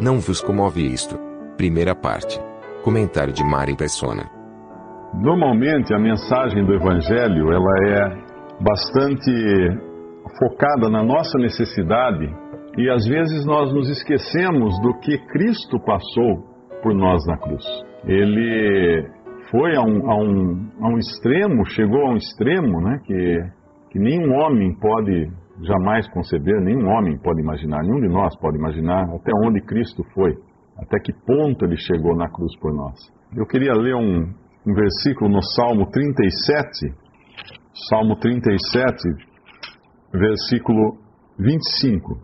Não vos comove isto. Primeira parte. Comentário de Mari Persona. Normalmente a mensagem do Evangelho ela é bastante focada na nossa necessidade e às vezes nós nos esquecemos do que Cristo passou por nós na cruz. Ele foi a um, a um, a um extremo, chegou a um extremo né, que, que nenhum homem pode jamais conceber, nenhum homem pode imaginar, nenhum de nós pode imaginar até onde Cristo foi, até que ponto ele chegou na cruz por nós. Eu queria ler um, um versículo no Salmo 37, Salmo 37, versículo 25.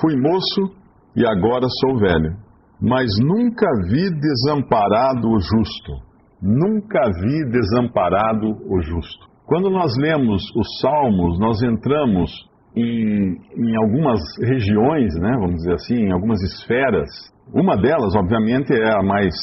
Fui moço e agora sou velho, mas nunca vi desamparado o justo, nunca vi desamparado o justo. Quando nós lemos os Salmos, nós entramos em, em algumas regiões, né, vamos dizer assim, em algumas esferas. Uma delas, obviamente, é a mais,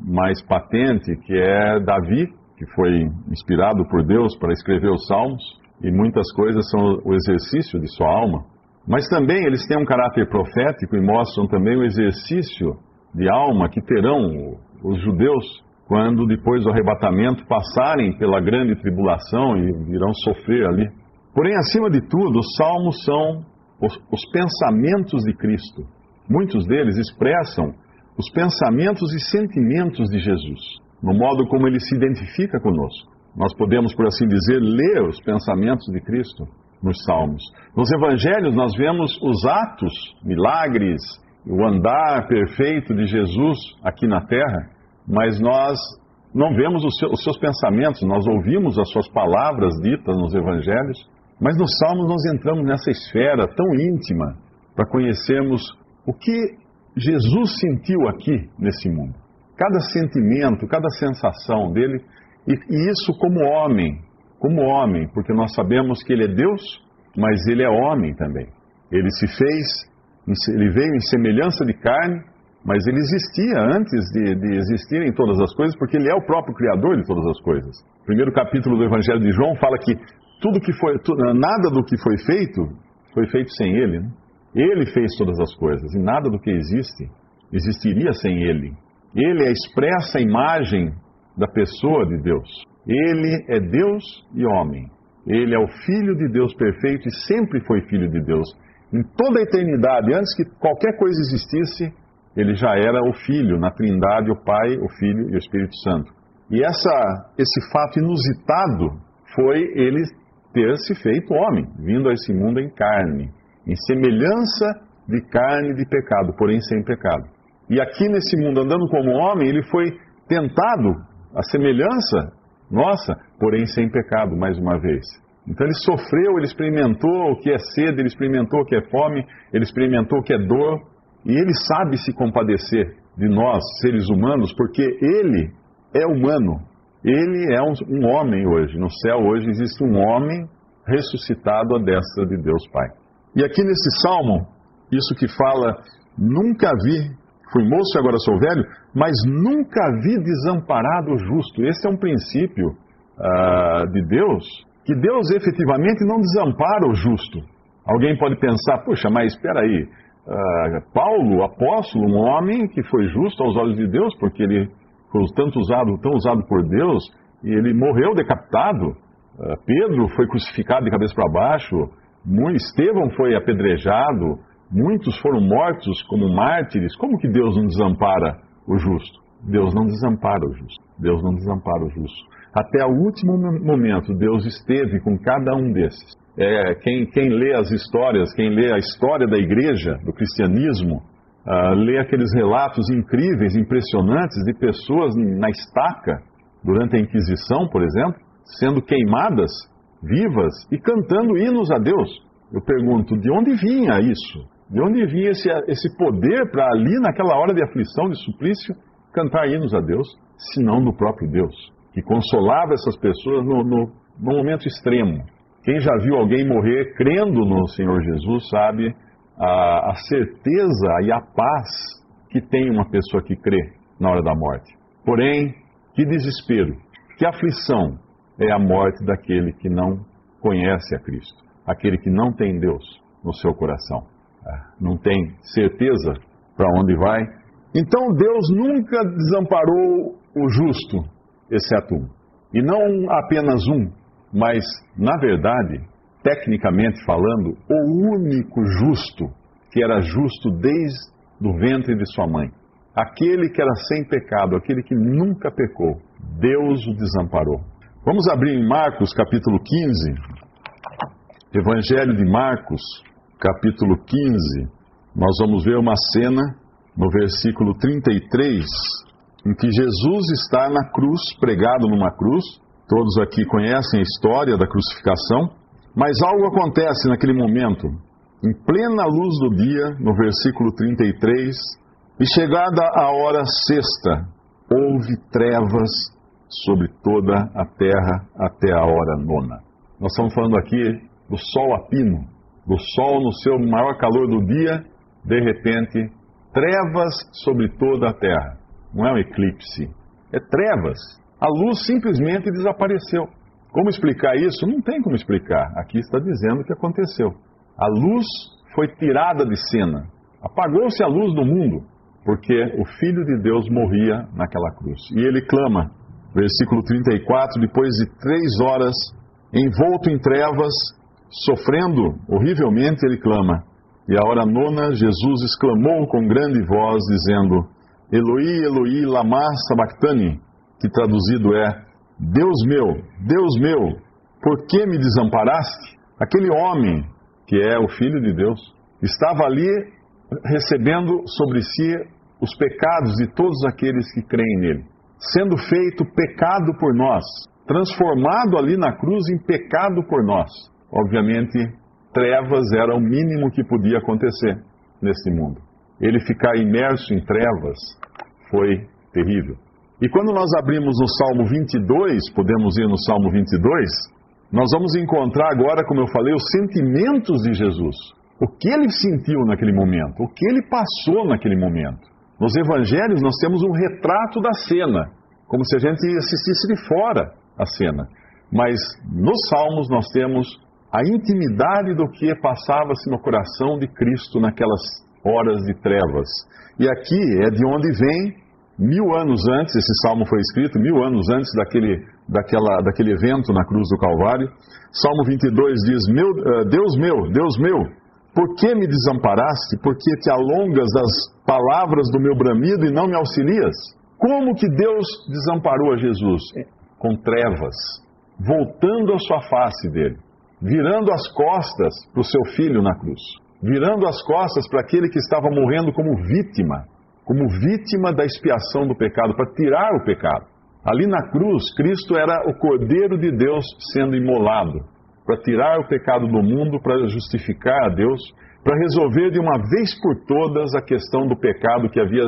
mais patente, que é Davi, que foi inspirado por Deus para escrever os Salmos, e muitas coisas são o exercício de sua alma. Mas também eles têm um caráter profético e mostram também o exercício de alma que terão os judeus quando depois do arrebatamento passarem pela grande tribulação e virão sofrer ali. Porém, acima de tudo, os salmos são os, os pensamentos de Cristo. Muitos deles expressam os pensamentos e sentimentos de Jesus, no modo como ele se identifica conosco. Nós podemos, por assim dizer, ler os pensamentos de Cristo nos Salmos. Nos Evangelhos, nós vemos os atos, milagres, o andar perfeito de Jesus aqui na terra, mas nós não vemos os seus, os seus pensamentos, nós ouvimos as suas palavras ditas nos Evangelhos, mas nos Salmos nós entramos nessa esfera tão íntima para conhecermos o que Jesus sentiu aqui nesse mundo. Cada sentimento, cada sensação dele, e, e isso como homem, como homem, porque nós sabemos que ele é Deus, mas ele é homem também. Ele se fez, ele veio em semelhança de carne, mas ele existia antes de, de existirem todas as coisas, porque ele é o próprio Criador de todas as coisas. O primeiro capítulo do Evangelho de João fala que tudo que foi, nada do que foi feito foi feito sem ele. Né? Ele fez todas as coisas e nada do que existe existiria sem ele. Ele é a expressa imagem da pessoa de Deus. Ele é Deus e homem. Ele é o Filho de Deus perfeito e sempre foi Filho de Deus. Em toda a eternidade, antes que qualquer coisa existisse, ele já era o Filho, na Trindade, o Pai, o Filho e o Espírito Santo. E essa, esse fato inusitado foi ele ter se feito homem, vindo a esse mundo em carne, em semelhança de carne de pecado, porém sem pecado. E aqui nesse mundo, andando como homem, ele foi tentado, a semelhança nossa, porém sem pecado, mais uma vez. Então ele sofreu, ele experimentou o que é sede, ele experimentou o que é fome, ele experimentou o que é dor, e ele sabe se compadecer de nós, seres humanos, porque ele é humano. Ele é um, um homem hoje. No céu hoje existe um homem ressuscitado à destra de Deus Pai. E aqui nesse salmo, isso que fala, nunca vi, fui moço e agora sou velho, mas nunca vi desamparado o justo. Esse é um princípio uh, de Deus, que Deus efetivamente não desampara o justo. Alguém pode pensar, puxa, mas espera aí, uh, Paulo, apóstolo, um homem que foi justo aos olhos de Deus, porque ele tanto usado, tão usado por Deus, e ele morreu decapitado. Uh, Pedro foi crucificado de cabeça para baixo, Estevão foi apedrejado, muitos foram mortos como mártires. Como que Deus não desampara o justo? Deus não desampara o justo. Deus não desampara o justo. Até o último momento, Deus esteve com cada um desses. É, quem, quem lê as histórias, quem lê a história da igreja, do cristianismo, uh, lê aqueles relatos incríveis, impressionantes de pessoas na estaca, durante a Inquisição, por exemplo, sendo queimadas vivas e cantando hinos a Deus. Eu pergunto, de onde vinha isso? De onde vinha esse, esse poder para ali, naquela hora de aflição, de suplício, cantar hinos a Deus, se não do próprio Deus, que consolava essas pessoas no, no, no momento extremo. Quem já viu alguém morrer crendo no Senhor Jesus sabe a, a certeza e a paz que tem uma pessoa que crê na hora da morte. Porém, que desespero, que aflição é a morte daquele que não conhece a Cristo, aquele que não tem Deus no seu coração, é, não tem certeza para onde vai. Então Deus nunca desamparou o justo, exceto um. E não apenas um, mas, na verdade, tecnicamente falando, o único justo que era justo desde o ventre de sua mãe. Aquele que era sem pecado, aquele que nunca pecou, Deus o desamparou. Vamos abrir em Marcos capítulo 15, Evangelho de Marcos, capítulo 15. Nós vamos ver uma cena no versículo 33, em que Jesus está na cruz, pregado numa cruz. Todos aqui conhecem a história da crucificação, mas algo acontece naquele momento. Em plena luz do dia, no versículo 33, e chegada a hora sexta, houve trevas sobre toda a terra até a hora nona. Nós estamos falando aqui do sol a pino, do sol no seu maior calor do dia, de repente, trevas sobre toda a terra. Não é um eclipse, é trevas. A luz simplesmente desapareceu. Como explicar isso? Não tem como explicar. Aqui está dizendo o que aconteceu. A luz foi tirada de cena. Apagou-se a luz do mundo, porque o Filho de Deus morria naquela cruz. E ele clama, versículo 34, depois de três horas, envolto em trevas, sofrendo horrivelmente, ele clama. E a hora nona, Jesus exclamou com grande voz, dizendo: Eloi, Eloi, lama sabachthani, que traduzido é: Deus meu, Deus meu, por que me desamparaste? Aquele homem, que é o Filho de Deus, estava ali recebendo sobre si os pecados de todos aqueles que creem nele, sendo feito pecado por nós, transformado ali na cruz em pecado por nós. Obviamente, trevas era o mínimo que podia acontecer nesse mundo. Ele ficar imerso em trevas foi terrível. E quando nós abrimos o Salmo 22, podemos ir no Salmo 22, nós vamos encontrar agora, como eu falei, os sentimentos de Jesus. O que ele sentiu naquele momento, o que ele passou naquele momento. Nos evangelhos nós temos um retrato da cena, como se a gente assistisse de fora a cena. Mas nos Salmos nós temos a intimidade do que passava-se no coração de Cristo naquelas horas de trevas. E aqui é de onde vem mil anos antes, esse salmo foi escrito, mil anos antes daquele, daquela, daquele evento na cruz do Calvário. Salmo 22 diz: meu, uh, Deus meu, Deus meu, por que me desamparaste? Por que te alongas das palavras do meu bramido e não me auxilias? Como que Deus desamparou a Jesus? Com trevas, voltando a sua face dele, virando as costas para o seu filho na cruz, virando as costas para aquele que estava morrendo como vítima como vítima da expiação do pecado, para tirar o pecado. Ali na cruz, Cristo era o Cordeiro de Deus sendo imolado, para tirar o pecado do mundo, para justificar a Deus, para resolver de uma vez por todas a questão do pecado que havia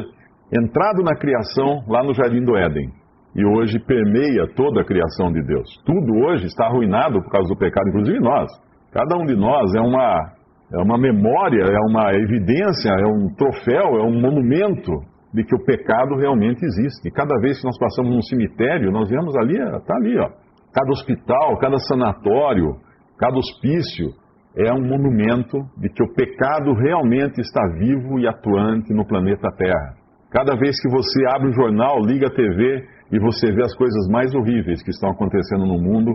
entrado na criação lá no Jardim do Éden e hoje permeia toda a criação de Deus. Tudo hoje está arruinado por causa do pecado, inclusive nós. Cada um de nós é uma é uma memória, é uma evidência, é um troféu, é um monumento de que o pecado realmente existe. E cada vez que nós passamos num cemitério, nós vemos ali, está ali, ó. Cada hospital, cada sanatório, cada hospício é um monumento de que o pecado realmente está vivo e atuante no planeta Terra. Cada vez que você abre o jornal, liga a TV e você vê as coisas mais horríveis que estão acontecendo no mundo,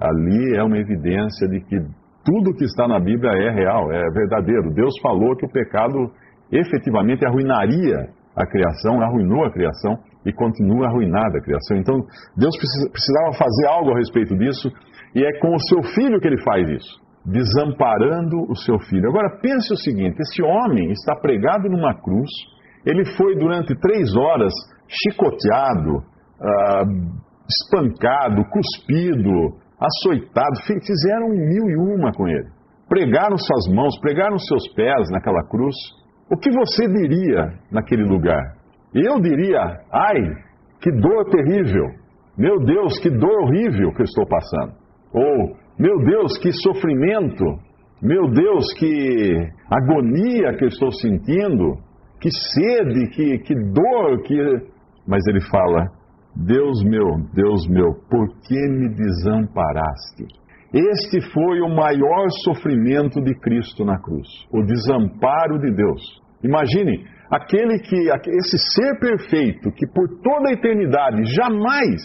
ali é uma evidência de que tudo que está na Bíblia é real, é verdadeiro. Deus falou que o pecado efetivamente arruinaria a criação, arruinou a criação e continua arruinada a criação. Então, Deus precisava fazer algo a respeito disso e é com o seu filho que ele faz isso, desamparando o seu filho. Agora, pense o seguinte: esse homem está pregado numa cruz, ele foi durante três horas chicoteado, uh, espancado, cuspido, açoitado, fizeram mil e uma com ele. pregaram suas mãos, pregaram seus pés naquela cruz, o que você diria naquele lugar? Eu diria, ai, que dor terrível. Meu Deus, que dor horrível que eu estou passando. Ou, meu Deus, que sofrimento. Meu Deus, que agonia que eu estou sentindo. Que sede, que, que dor, que. Mas ele fala: Deus meu, Deus meu, por que me desamparaste? Este foi o maior sofrimento de Cristo na cruz, o desamparo de Deus. Imagine, aquele que, esse ser perfeito, que por toda a eternidade jamais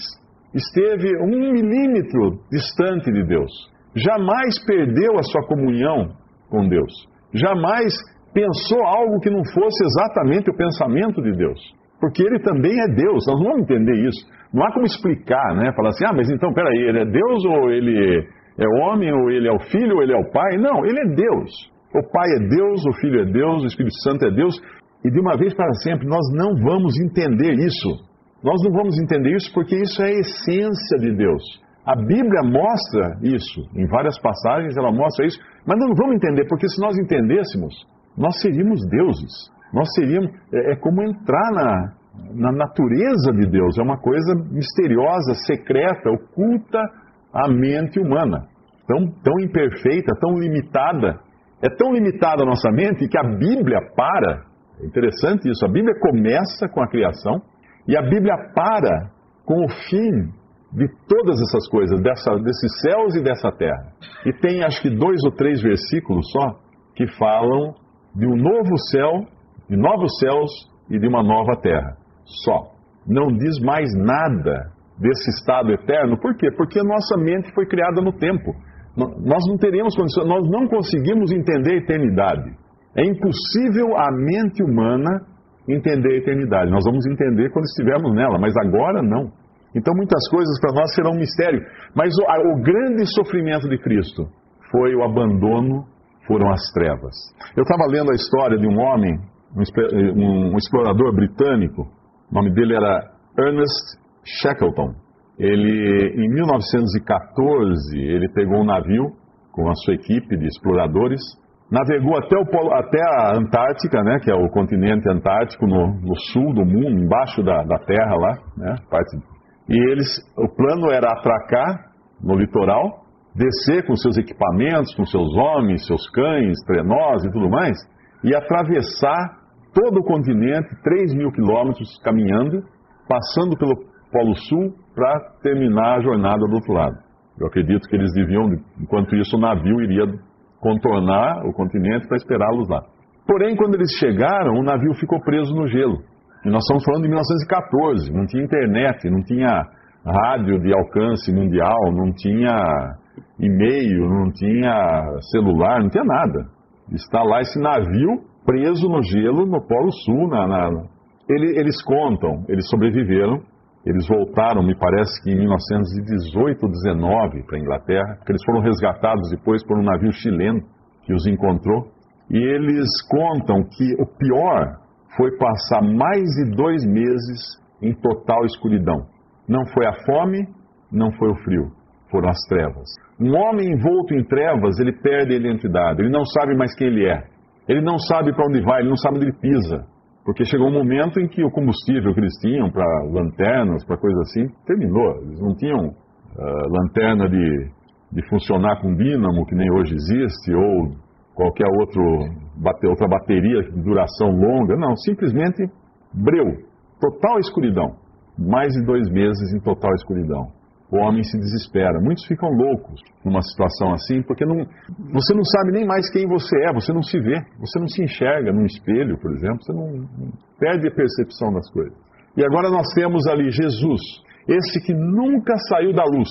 esteve um milímetro distante de Deus, jamais perdeu a sua comunhão com Deus, jamais pensou algo que não fosse exatamente o pensamento de Deus, porque ele também é Deus, nós não vamos entender isso. Não há como explicar, né? Falar assim, ah, mas então, peraí, ele é Deus ou ele é homem, ou ele é o filho, ou ele é o pai? Não, ele é Deus. O Pai é Deus, o Filho é Deus, o Espírito Santo é Deus, e de uma vez para sempre nós não vamos entender isso. Nós não vamos entender isso porque isso é a essência de Deus. A Bíblia mostra isso, em várias passagens ela mostra isso, mas não vamos entender, porque se nós entendêssemos, nós seríamos deuses. Nós seríamos. É, é como entrar na, na natureza de Deus, é uma coisa misteriosa, secreta, oculta à mente humana. Tão, tão imperfeita, tão limitada. É tão limitada a nossa mente que a Bíblia para. É interessante isso. A Bíblia começa com a criação e a Bíblia para com o fim de todas essas coisas, dessa, desses céus e dessa terra. E tem acho que dois ou três versículos só que falam de um novo céu, de novos céus e de uma nova terra. Só. Não diz mais nada desse estado eterno. Por quê? Porque a nossa mente foi criada no tempo. Nós não teríamos condições, nós não conseguimos entender a eternidade. É impossível a mente humana entender a eternidade. Nós vamos entender quando estivermos nela, mas agora não. Então muitas coisas para nós serão um mistério. Mas o, a, o grande sofrimento de Cristo foi o abandono, foram as trevas. Eu estava lendo a história de um homem, um, um explorador britânico, o nome dele era Ernest Shackleton. Ele, em 1914, ele pegou um navio com a sua equipe de exploradores, navegou até, o até a Antártica, né, que é o continente antártico no, no sul do mundo, embaixo da, da Terra lá, né, parte, e eles, o plano era atracar no litoral, descer com seus equipamentos, com seus homens, seus cães, trenós e tudo mais, e atravessar todo o continente, 3 mil quilômetros caminhando, passando pelo Polo Sul para terminar a jornada do outro lado. Eu acredito que eles deviam, enquanto isso, o navio iria contornar o continente para esperá-los lá. Porém, quando eles chegaram, o navio ficou preso no gelo. E nós estamos falando de 1914, não tinha internet, não tinha rádio de alcance mundial, não tinha e-mail, não tinha celular, não tinha nada. Está lá esse navio preso no gelo no Polo Sul. Na, na... Ele, eles contam, eles sobreviveram, eles voltaram, me parece que em 1918 ou 19 para a Inglaterra, porque eles foram resgatados depois por um navio chileno que os encontrou. E eles contam que o pior foi passar mais de dois meses em total escuridão. Não foi a fome, não foi o frio, foram as trevas. Um homem envolto em trevas, ele perde a identidade, ele não sabe mais quem ele é. Ele não sabe para onde vai, ele não sabe onde ele pisa. Porque chegou um momento em que o combustível que eles tinham para lanternas, para coisas assim, terminou. Eles não tinham uh, lanterna de, de funcionar com dínamo, que nem hoje existe, ou qualquer outro, outra bateria de duração longa. Não, simplesmente breu. Total escuridão. Mais de dois meses em total escuridão o homem se desespera. Muitos ficam loucos numa situação assim, porque não, você não sabe nem mais quem você é, você não se vê, você não se enxerga num espelho, por exemplo, você não, não perde a percepção das coisas. E agora nós temos ali Jesus, esse que nunca saiu da luz,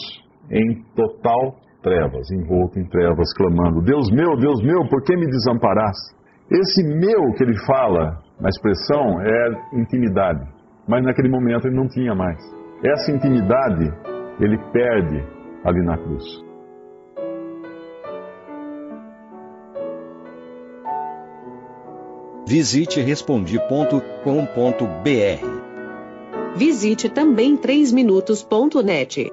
em total trevas, envolto em trevas, clamando: Deus meu, Deus meu, por que me desamparaste? Esse meu que ele fala na expressão é intimidade, mas naquele momento ele não tinha mais. Essa intimidade ele perde ali na cruz. Visite respondi.com.br. Visite também 3minutos.net.